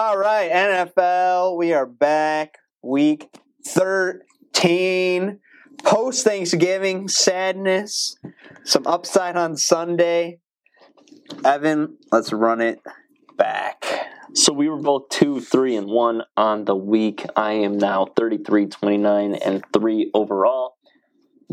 All right, NFL, we are back. Week 13. Post Thanksgiving sadness. Some upside on Sunday. Evan, let's run it back. So we were both two, three, and one on the week. I am now 33, 29, and three overall.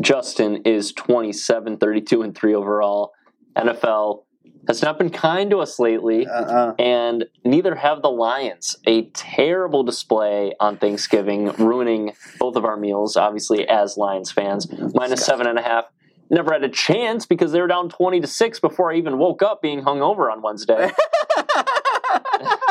Justin is 27, 32, and three overall. NFL has not been kind to us lately, Uh-uh. and neither have the Lions. A terrible display on Thanksgiving, ruining both of our meals, obviously, as Lions fans. Minus seven and a half. Never had a chance because they were down 20 to 6 before I even woke up being hungover on Wednesday.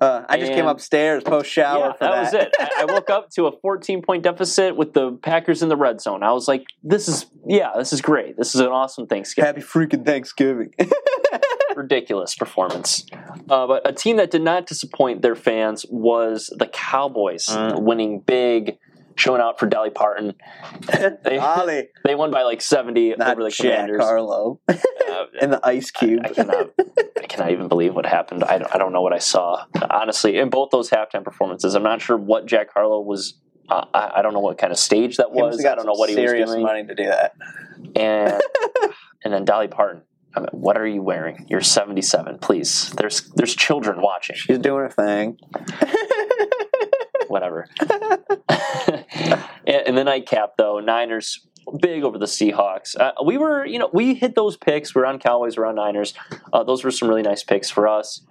Uh, I just came upstairs post shower yeah, that, that. was it. I, I woke up to a 14 point deficit with the Packers in the red zone. I was like, this is, yeah, this is great. This is an awesome Thanksgiving. Happy freaking Thanksgiving. Ridiculous performance. Uh, but a team that did not disappoint their fans was the Cowboys, Mm. winning big, showing out for Dolly Parton. They, Ollie, they won by like 70 not over the Jack Commanders. Harlow. Uh, and the ice cube. I, I cannot, I cannot even believe what happened. I don't, I don't know what I saw. Honestly, in both those halftime performances, I'm not sure what Jack Harlow was. Uh, I, I don't know what kind of stage that was. I don't know what he was doing. money to do that. And and then Dolly Parton. I mean, what are you wearing? You're 77. Please, there's there's children watching. She's doing her thing. Whatever. and, and the nightcap though, Niners big over the Seahawks. Uh, we were, you know, we hit those picks. We're on Cowboys, we're on Niners. Uh, those were some really nice picks for us.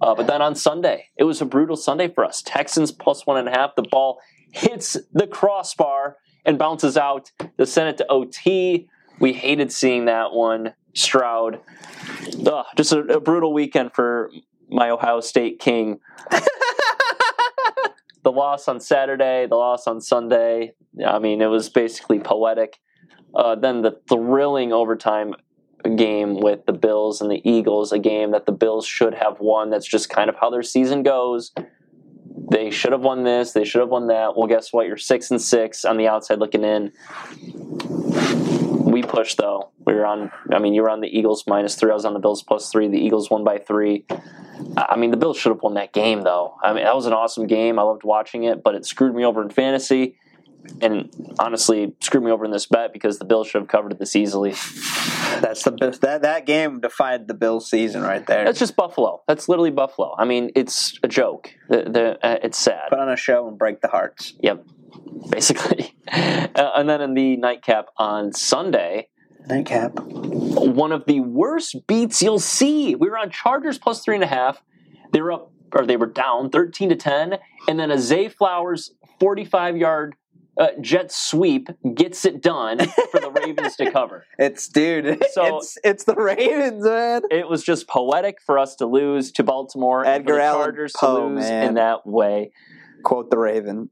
Uh, but then on Sunday, it was a brutal Sunday for us. Texans plus one and a half. The ball hits the crossbar and bounces out. They send it to OT. We hated seeing that one. Stroud. Ugh, just a, a brutal weekend for my Ohio State King. the loss on Saturday, the loss on Sunday. I mean, it was basically poetic. Uh, then the thrilling overtime game with the Bills and the Eagles, a game that the Bills should have won. That's just kind of how their season goes. They should have won this. They should have won that. Well, guess what? You're six and six on the outside looking in. We pushed though. We were on. I mean, you were on the Eagles minus three. I was on the Bills plus three. The Eagles won by three. I mean, the Bills should have won that game though. I mean, that was an awesome game. I loved watching it, but it screwed me over in fantasy, and honestly, screwed me over in this bet because the Bills should have covered this easily. That's the best. That that game defied the Bills' season right there. That's just Buffalo. That's literally Buffalo. I mean, it's a joke. The, the, uh, it's sad. Put on a show and break the hearts. Yep, basically. Uh, and then in the nightcap on Sunday, Nightcap. one of the worst beats you'll see. We were on Chargers plus three and a half. They were up, or they were down thirteen to ten, and then a Zay Flowers forty-five yard uh, jet sweep gets it done for the Ravens to cover. It's dude. So- it's it's the Ravens, man. It was just poetic for us to lose to Baltimore and Edgar for the Chargers Poe, to lose man. in that way. Quote the Raven.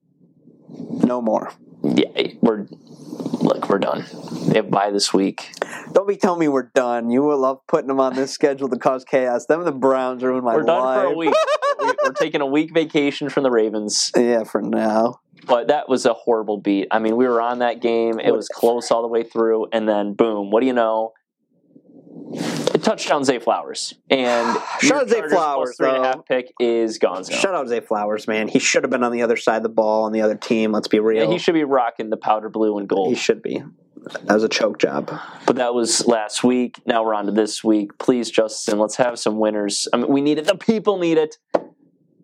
No more. Yeah, we're look, we're done. They have bye this week. Don't be telling me we're done. You will love putting them on this schedule to cause chaos. Them and the Browns ruin my we're done life. for a week. We- we're taking a week vacation from the Ravens. Yeah, for now. But that was a horrible beat. I mean, we were on that game. It was close all the way through, and then boom. What do you know? A touchdown, Zay Flowers, and Shout out Zay Flowers, Three and a half pick is gone. Shout out Zay Flowers, man. He should have been on the other side of the ball on the other team. Let's be Yeah, real. he should be rocking the powder blue and gold. He should be. That was a choke job. But that was last week. Now we're on to this week. Please, Justin, let's have some winners. I mean, we need it. The people need it.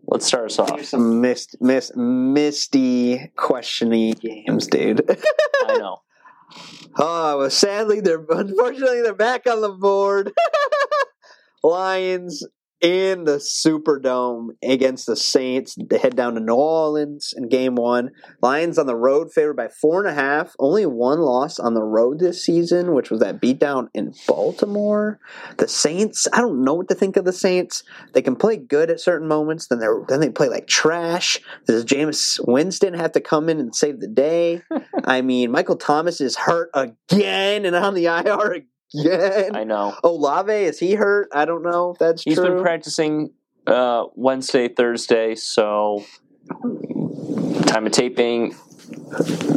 Let's start us off. Some mist, mist, misty, questiony games, dude. I know. Oh, well, sadly, they're unfortunately they're back on the board. Lions in the Superdome against the Saints. They head down to New Orleans in game one. Lions on the road favored by four and a half. Only one loss on the road this season, which was that beatdown in Baltimore. The Saints, I don't know what to think of the Saints. They can play good at certain moments, then they're then they play like trash. Does Jameis Winston have to come in and save the day? I mean, Michael Thomas is hurt again and on the IR again. I know. Olave, is he hurt? I don't know if that's He's true. been practicing uh, Wednesday, Thursday, so time of taping.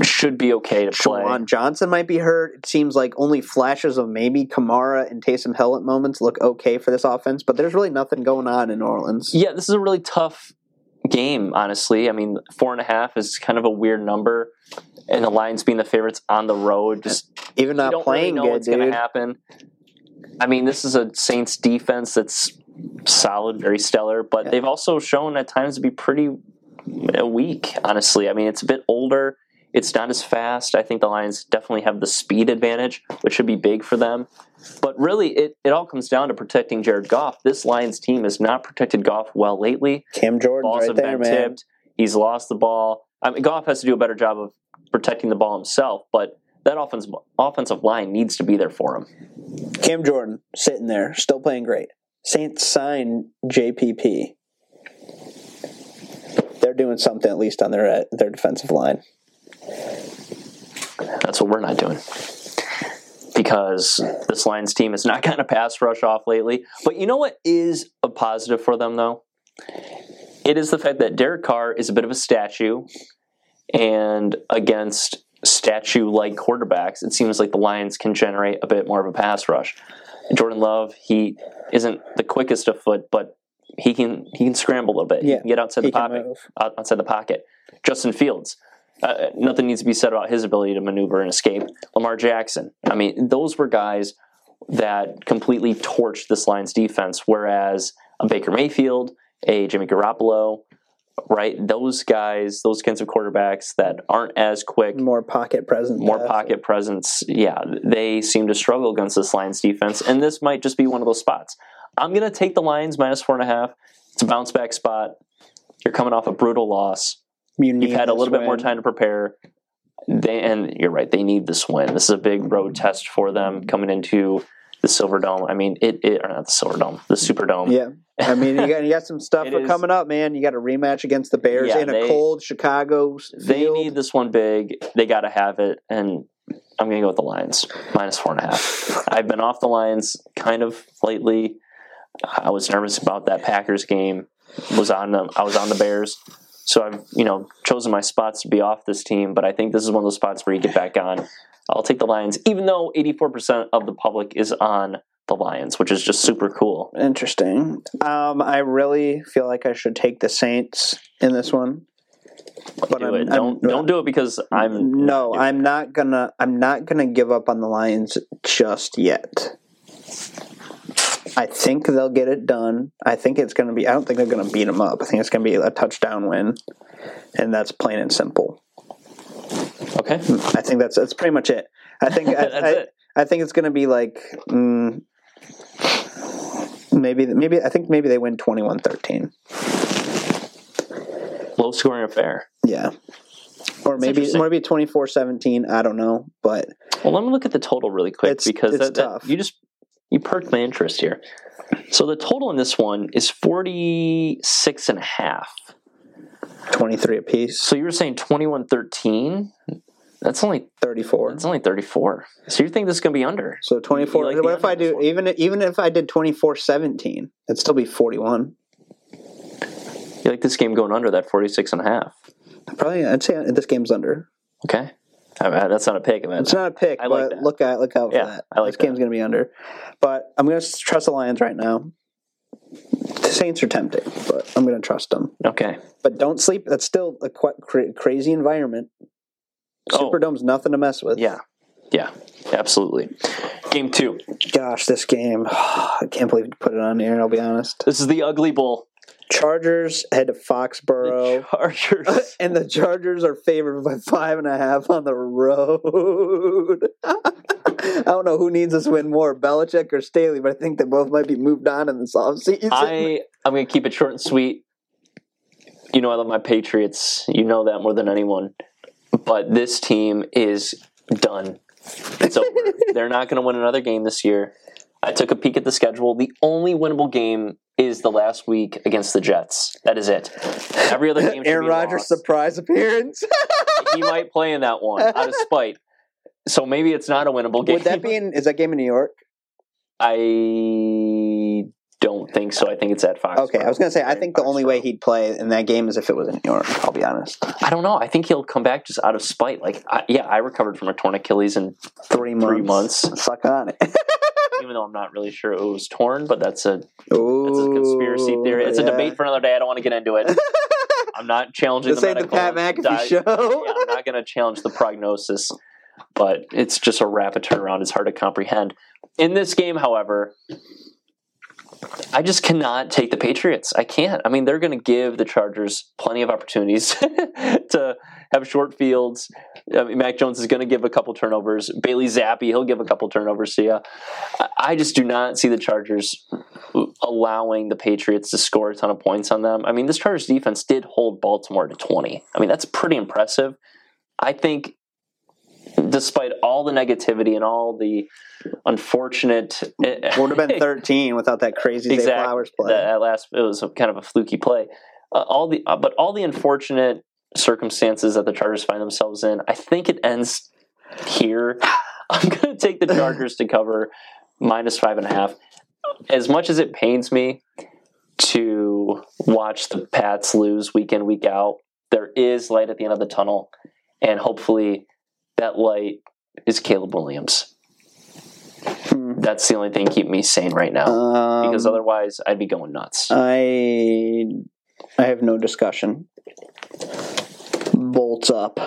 should be okay to play. Juwan Johnson might be hurt. It seems like only flashes of maybe Kamara and Taysom Hill at moments look okay for this offense, but there's really nothing going on in New Orleans. Yeah, this is a really tough game, honestly. I mean, four and a half is kind of a weird number, and the Lions being the favorites on the road, just Even not don't playing really know good, what's going to happen. I mean, this is a Saints defense that's solid, very stellar, but Yeah. they've also shown at times to be pretty uh, weak. Honestly, I mean, it's a bit older. It's not as fast. I think the Lions definitely have the speed advantage, which should be big for them. But really, it, it all comes down to protecting Jared Goff. This Lions team has not protected Goff well lately. Cam Jordan, right have there, man. tipped. He's lost the ball. I mean, Goff has to do a better job of protecting the ball himself, but that offensive offensive line needs to be there for him. Cam Jordan sitting there, still playing great. Saints sign JPP. They're doing something at least on their uh, their defensive line. That's what we're not doing. Because this Lions team has not gotten a pass rush off lately. But you know what is a positive for them, though? It is the fact that Derek Carr is a bit of a statue, and against statue like quarterbacks, it seems like the Lions can generate a bit more of a pass rush. Jordan Love, he isn't the quickest of foot, but he can he can scramble a little bit. He Yeah, can get outside He the pocket outside the pocket. Justin Fields, uh, nothing needs to be said about his ability to maneuver and escape. Lamar Jackson, I mean, those were guys that completely torched this Lions defense. Whereas a Baker Mayfield, a Jimmy Garoppolo, right? Those guys, those kinds of quarterbacks that aren't as quick, More pocket presence. more pocket presence. Yeah, they seem to struggle against this Lions defense, and this might just be one of those spots. I'm going to take the Lions minus four and a half. It's a bounce back spot. You're coming off a brutal loss. You You've had a little bit more time to prepare. They and you're right. They need this win. This is a big road test for them coming into the Silver Dome. I mean, it, it or not the Silver Dome, the Superdome. Yeah, I mean, you got, you got some stuff for is- coming up, man. You got a rematch against the Bears Yeah, in a they- cold Chicago They field. need this one big. They got to have it, and I'm going to go with the Lions minus four and a half. I've been off the Lions kind of lately. I was nervous about that Packers game. Was on them. I was on the Bears, so I've you know chosen my spots to be off this team. But I think this is one of those spots where you get back on. I'll take the Lions, even though 84% of the public is on the Lions, which is just super cool. Interesting. Um, I really feel like I should take the Saints in this one. But do I'm- it. I'm- Don't don't do it because I'm no, I'm not gonna. I'm not gonna give up on the Lions just yet. I think they'll get it done. I think it's gonna be. I don't think they're gonna beat them up. I think it's gonna be a touchdown win, and that's plain and simple. Okay. I think that's that's pretty much it. I think I, I, it. I think it's gonna be like mm, maybe maybe I think maybe they win 21-13. Low scoring affair. Yeah. Or maybe interesting. maybe 24-17, I don't know, but Well, let me look at the total really quick It's- because it's that, that- tough. you just you perked my interest here. So the total in this one is 46 and a half. 23 apiece, So you were saying 21-13? That's only 34. It's only 34. So you think this is going to be under? So 24 like What if I do even even if I did 24-17, it'd still be 41. You like this game going under that 46 and a half? Probably I'd say this game's under. Okay. I mean, that's not a pick. I mean, It's not a pick, I like but that. look at look out Yeah, for that. I like this game's going to be under. But I'm going to trust the Lions right now. The Saints are tempting, but I'm going to trust them. okay. But don't sleep. That's still a quite cra- crazy environment. Oh. Superdome's nothing to mess with. Yeah. Yeah. Absolutely. Game 2. Gosh, this game. I can't believe you put it on here, I'll be honest. This is the ugly bowl. Chargers head to Foxborough. Chargers. and the Chargers are favored by five and a half on the road. I don't know who needs this win more, Belichick or Staley, but I think they both might be moved on in this offseason. I I'm gonna keep it short and sweet. You know I love my Patriots. You know that more than anyone. But this team is done. It's over. They're not gonna win another game this year. I took a peek at the schedule. The only winnable game is the last week against the Jets. That is it. Every other game. Aaron Rodgers' surprise appearance. he might play in that one out of spite. So maybe it's not a winnable game. Would that be in? Is that game in New York? I don't think so. I think it's at Fox. Okay, I was gonna say I think the only way he'd play in that game is if it was in New York. I'll be honest. I don't know. I think he'll come back just out of spite. Like, I, yeah, I recovered from a torn Achilles in Three months. three months, Suck on it. even though I'm not really sure it was torn. But that's a Ooh, that's a conspiracy theory. It's a debate for another day. I don't want to get into it. I'm not challenging This the ain't the. Pat McAfee di- show. yeah, I'm not going to challenge the prognosis, but it's just a rapid turnaround. It's hard to comprehend. In this game, however, I just cannot take the Patriots. I can't. I mean, they're going to give the Chargers plenty of opportunities to have short fields. I mean, Mac Jones is going to give a couple turnovers. Bailey Zappe, he'll give a couple turnovers to you. I- I just do not see the Chargers allowing the Patriots to score a ton of points on them. I mean, this Chargers defense did hold Baltimore to 20. I mean, that's pretty impressive. I think despite all the negativity and all the unfortunate It Would have been 13 without that crazy exactly. Flowers play. that that last it was a, kind of a fluky play. Uh, all the uh, but all the unfortunate circumstances that the chargers find themselves in i think it ends here. I'm going to take the chargers to cover minus five and a half. As much as it pains me to watch the pats lose week in week out there is light at the end of the tunnel and hopefully that light is caleb williams Hmm. that's the only thing keeping me sane right now Um, because otherwise I'd be going nuts. I I have no discussion. Bolts up.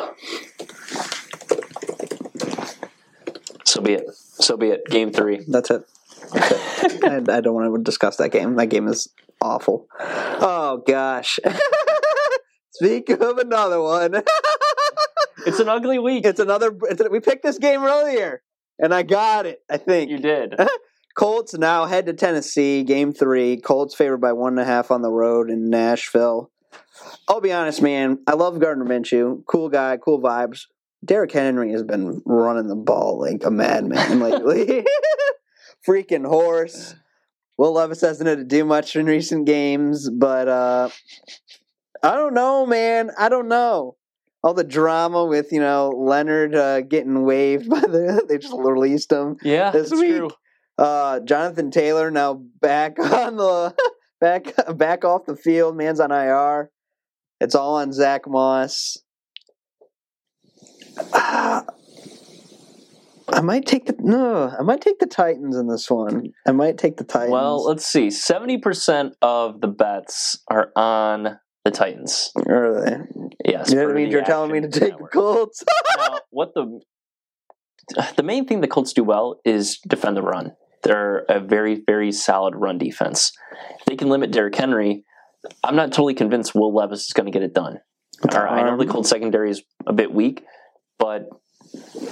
so be it. So be it. Game three. That's it. That's it. I, I don't want to discuss that game. That game is awful. Oh gosh. Speak of another one. It's an ugly week. it's another. It's, we picked this game earlier, and I got it. I think You did. Colts now head to Tennessee, game three. Colts favored by one and a half on the road in Nashville. I'll be honest, man. I love Gardner Minshew. Cool guy, cool vibes. Derrick Henry has been running the ball like a madman lately. Freaking horse. Will Levis hasn't had to do much in recent games, but uh, I don't know, man. I don't know. All the drama with you know Leonard uh, getting waived by the they just released him. Yeah, This that's week. true. Uh, Jonathan Taylor now back on the back back off the field. Man's on IR. It's all on Zack Moss. I might take the no. I might take the Titans in this one. I might take the Titans. Well, let's see. Seventy percent of the bets are on the Titans. are they? Yes. You know what I mean? You're telling me to take Network. the Colts. now, what the the main thing the Colts do well is defend the run. They're a very, very solid run defense. They can limit Derrick Henry, I'm not totally convinced Will Levis is going to get it done. I know the Colts secondary is a bit weak, but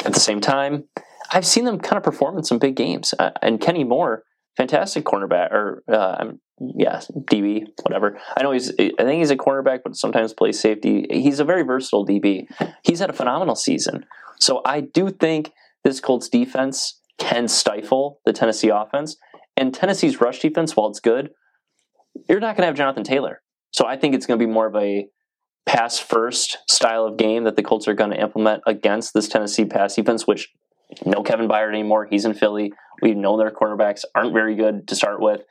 at the same time, I've seen them kind of perform in some big games. Uh, and Kenny Moore, fantastic cornerback, or uh, yeah, DB, whatever. I know he's. I think he's a cornerback, but sometimes plays safety. He's a very versatile DB. He's had a phenomenal season. So I do think this Colts defense can stifle the Tennessee offense. And Tennessee's rush defense, while it's good, you're not going to have Jonathan Taylor. So I think it's going to be more of a pass first style of game that the Colts are going to implement against this Tennessee pass defense, which no Kevin Byard anymore. He's in Philly. We know their cornerbacks aren't very good to start with.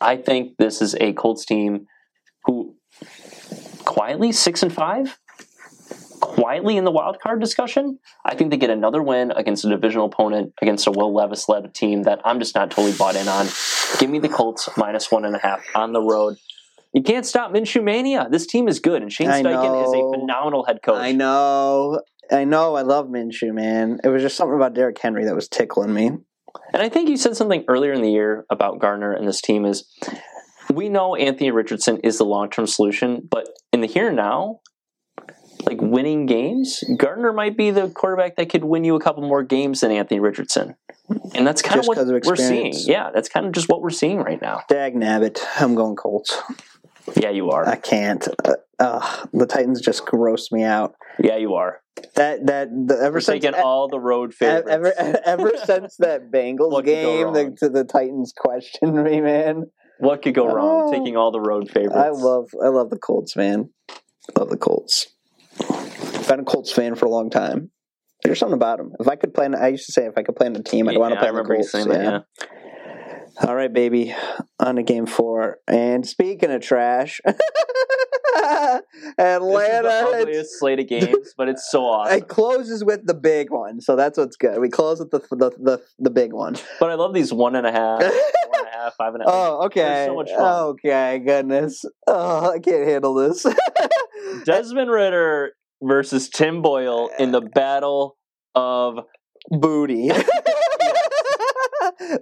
I think this is a Colts team who quietly six and five, quietly in the wild card discussion. I think they get another win against a divisional opponent against a Will Levis led team that I'm just not totally bought in on. Give me the Colts minus one and a half on the road. You can't stop Minshew mania. This team is good, and Shane Steichen is a phenomenal head coach. I know. I know. I love Minshew, man. It was just something about Derrick Henry that was tickling me. And I think you said something earlier in the year about Gardner and this team is we know Anthony Richardson is the long term solution, but in the here and now, like winning games, Gardner might be the quarterback that could win you a couple more games than Anthony Richardson. And that's kind Just of what of we're seeing. Yeah, that's kind of just what we're seeing right now. Dag nabbit. I'm going Colts. Yeah, you are. I can't. Uh, the Titans just grossed me out. Yeah, you are. That that the, ever We're since taking all the road favorites. ever ever since that Bengals What game, the, to the Titans questioned me, man. what could go wrong? Oh. Taking all the road favorites. I love I love the Colts, man. Love the Colts. Been a Colts fan for a long time. There's something about them. If I could play, I used to say if I could play on a team, I'd want to play I on the Colts. that. Yeah. All right, baby. On to game four. And speaking of trash, This is the Atlanta. ugliest slate of games, but it's so awesome. It closes with the big one, so that's what's good. We close with the the the, the big one. But I love these one and a half, four and a half, five and a half. Oh, okay. So much fun. Okay, goodness. Oh, I can't handle this. Desmond Ridder versus Tim Boyle in the battle of booty.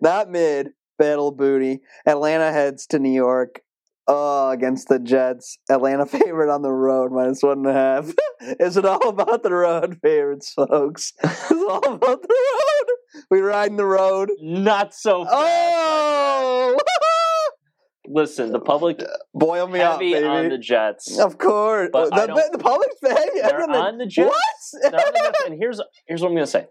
Not mid. Battle of booty. Atlanta heads to New York. Oh, against the Jets. Atlanta favorite on the road, minus one and a half. Is it all about the road favorites, folks? It's all about the road. We riding the road. not so fast. Oh, Listen, the public boil me up, baby. on the Jets. of course, But I the, the public's heavy. They're on the Jets. What? The Jets. And here's here's what I'm going to say.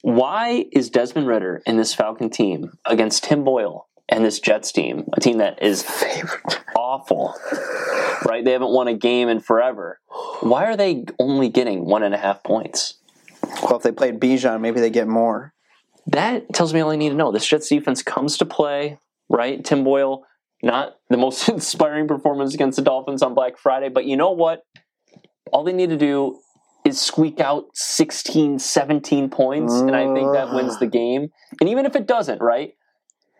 Why is Desmond Ridder in this Falcon team against Tim Boyle and this Jets team, a team that is awful, right? They haven't won a game in forever. Why are they only getting one and a half points? Well, if they played Bijan, maybe they get more. That tells me all I need to know. This Jets defense comes to play, right? Tim Boyle, not the most inspiring performance against the Dolphins on Black Friday, but you know what? All they need to do is squeak out 16, 17 points, and I think that wins the game. And even if it doesn't, right?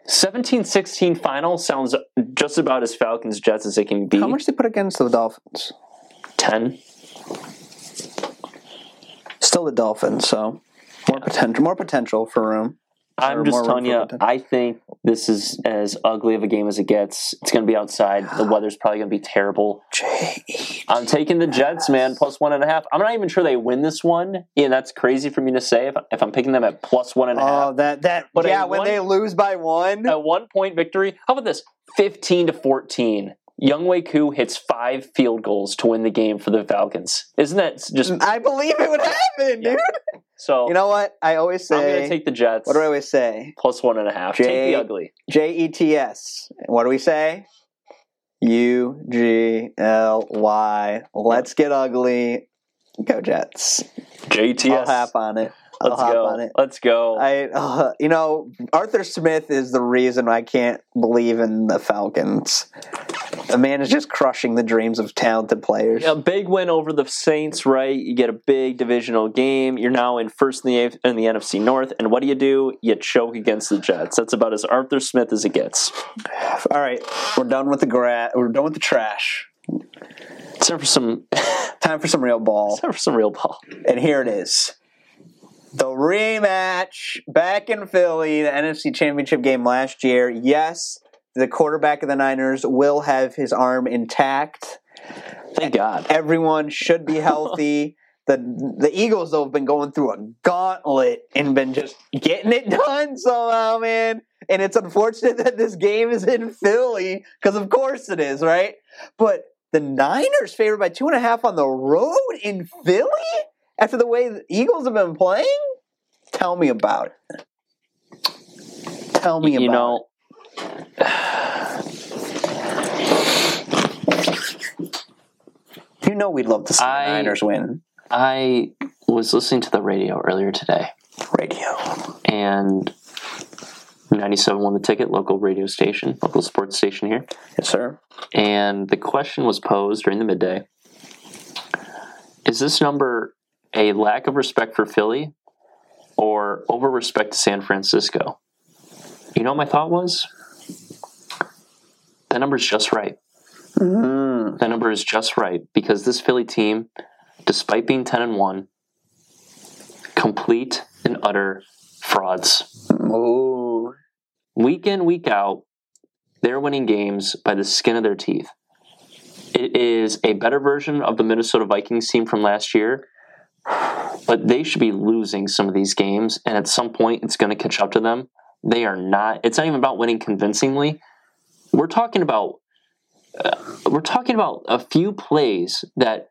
17 16 final sounds just about as Falcons Jets as it can be. How much they put against the Dolphins? 10. Still the Dolphins, so more potential. More potential for room. I'm just telling you. I think this is as ugly of a game as it gets. It's going to be outside. The weather's probably going to be terrible. J. I'm taking the Jets, man, plus one and a half. I'm not even sure they win this one. Yeah, that's crazy for me to say if, if I'm picking them at plus one and a oh, half. Oh, that that. But yeah, when one- they lose by one. A one point victory. How about this? 15 to 14. Younghoe Koo hits five field goals to win the game for the Falcons. Isn't that just I believe it would happen, dude. So? You know what? I always say? I'm going to take the Jets. what do I always say? plus one and a half. Take the ugly. J E T S. What do we say? U G L Y. Let's get ugly. Go Jets. JTS. I'll hop on it. I'll Let's hop go. on it. Let's go. I, uh, you know, Arthur Smith is the reason I can't believe in the Falcons. The man is just crushing the dreams of talented players. a big win over the Saints, right? You get a big divisional game. You're now in first in the A- in the NFC North, and what do you do? You choke against the Jets. That's about as Arthur Smith as it gets. All right, we're done with the gra- We're done with the trash. It's time for some. Time for some real ball. It's time for some real ball. And here it is. The rematch back in Philly, the NFC Championship game last year. Yes, the quarterback of the Niners will have his arm intact. Thank God. Everyone should be healthy. the The Eagles though have been going through a gauntlet and been just getting it done somehow, man. And it's unfortunate that this game is in Philly because, of course, it is, right? But the Niners favored by two and a half on the road in Philly after the way the Eagles have been playing. Tell me about it. Tell me you about know, it. You know we'd love to see I- the Niners win. I was listening to the radio earlier today, Radio. and 97.1 the ticket, local radio station, local sports station here. Yes, sir. And the question was posed during the midday Is this number a lack of respect for Philly or over respect to San Francisco? You know what my thought was? That number's just right. Mm. That number is just right because this Philly team, despite being 10 and 1, complete and utter frauds. Ooh. week in, week out, they're winning games by the skin of their teeth. It is a better version of the Minnesota Vikings team from last year, but they should be losing some of these games, and at some point, it's going to catch up to them. They are not. It's not even about winning convincingly. We're talking about. Uh, we're talking about a few plays that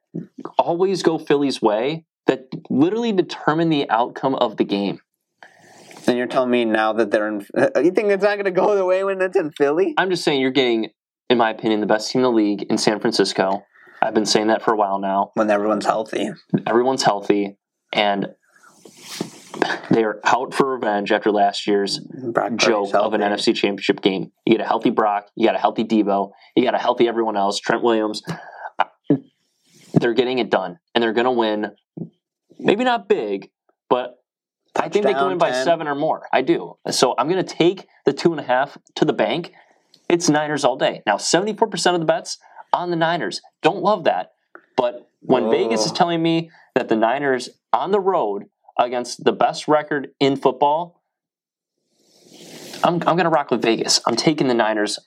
always go Philly's way that literally determine the outcome of the game. And you're telling me now that they're in. You think it's not going to go the way when it's in Philly? I'm just saying you're getting, in my opinion, the best team in the league in San Francisco. I've been saying that for a while now. When everyone's healthy. Everyone's healthy, and They are out for revenge after last year's Brock joke of an. NFC Championship game. You get a healthy Brock, you got a healthy Deebo, you got a healthy everyone else. Trent Williams. Uh, they're getting it done, and they're going to win. Maybe not big, but I think they can Touchdown, win by 10. seven or more. I do. So I'm going to take the two and a half to the bank. It's Niners all day. Now, 74% of the bets on the Niners. Don't love that. But when Oh. Vegas is telling me that the Niners on the road against the best record in football, I'm, I'm going to rock with Vegas. I'm taking the Niners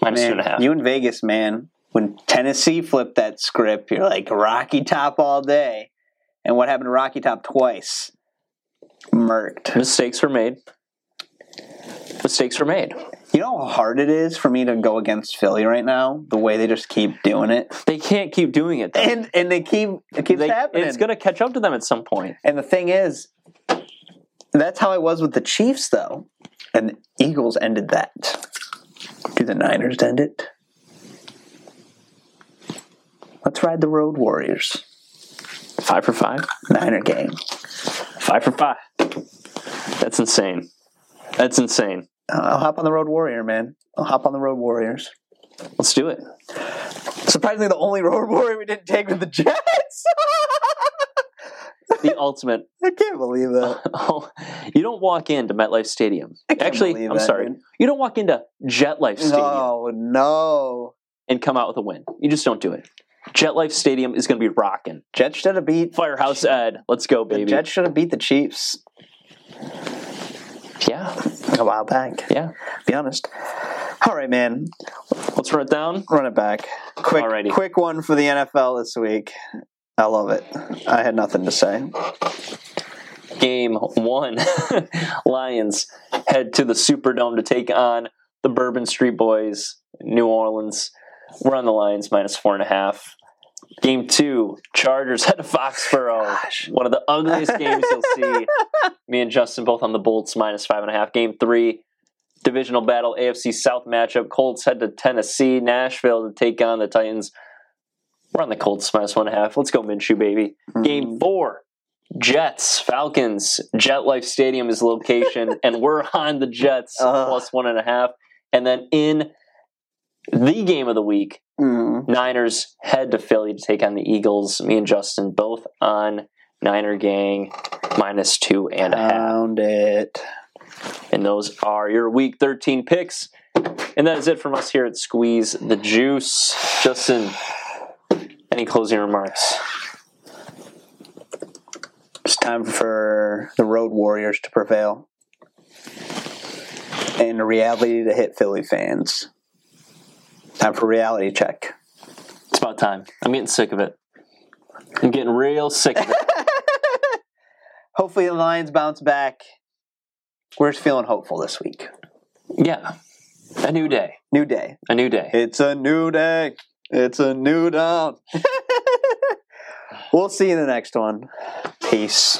minus two Man, and a half. You in Vegas, man. When Tennessee flipped that script, you're like Rocky Top all day. And what happened to Rocky Top twice? Murked. Mistakes were made. Mistakes were made. You know how hard it is for me to go against Philly right now? The way they just keep doing it. They can't keep doing it. Though. And and they keep it keeps They- happening. it's going to catch up to them at some point. And the thing is, that's how I was with the Chiefs, though. And the Eagles ended that. Do the Niners end it? Let's ride the Road Warriors. Five for five. Niner game. Five for five. That's insane. That's insane. I'll hop on the Road Warrior, man. I'll hop on the Road Warriors. Let's do it. Surprisingly, the only Road Warrior we didn't take was the Jets. The ultimate. I can't believe that. Oh, you don't walk into MetLife Stadium. Actually, I'm that, sorry. dude. You don't walk into JetLife Stadium No, no. and come out with a win. You just don't do it. JetLife Stadium is going to be rocking. Jets should have beat. Firehouse Ed, let's go, The baby. Jets should have beat the Chiefs Yeah, a while back. yeah. Be honest. All right, man. Let's run it down. Run it back. Quick, Alrighty. quick one for the NFL this week. I love it. I had nothing to say. Game one. Lions head to the Superdome to take on the Bourbon Street Boys, New Orleans. We're on the Lions minus four and a half. Game two, Chargers head to Foxborough. Gosh. One of the ugliest games you'll see. Me and Justin both on the Bolts minus five and a half. Game three, divisional battle, AFC South matchup. Colts head to Tennessee, Nashville to take on the Titans. We're on the Colts minus one and a half. Let's go Minshew, baby. Hmm. Game four, Jets, Falcons. Jet Life Stadium is location, and we're on the Jets Ugh. plus one and a half. And then in the game of the week, Mm. Niners head to Philly to take on the Eagles. Me and Justin both on Niner Gang minus two and a half. It. And those are your week 13 picks. And that is it from us here at Squeeze the Juice. Justin, any closing remarks? It's time for the Road Warriors to prevail. And the reality to hit Philly fans. Time for reality check. It's about time. I'm getting sick of it. I'm getting real sick of it. Hopefully the Lions bounce back. We're just feeling hopeful this week. Yeah. A new day. New day. A new day. It's a new day. It's a new dawn. we'll see you in the next one. Peace.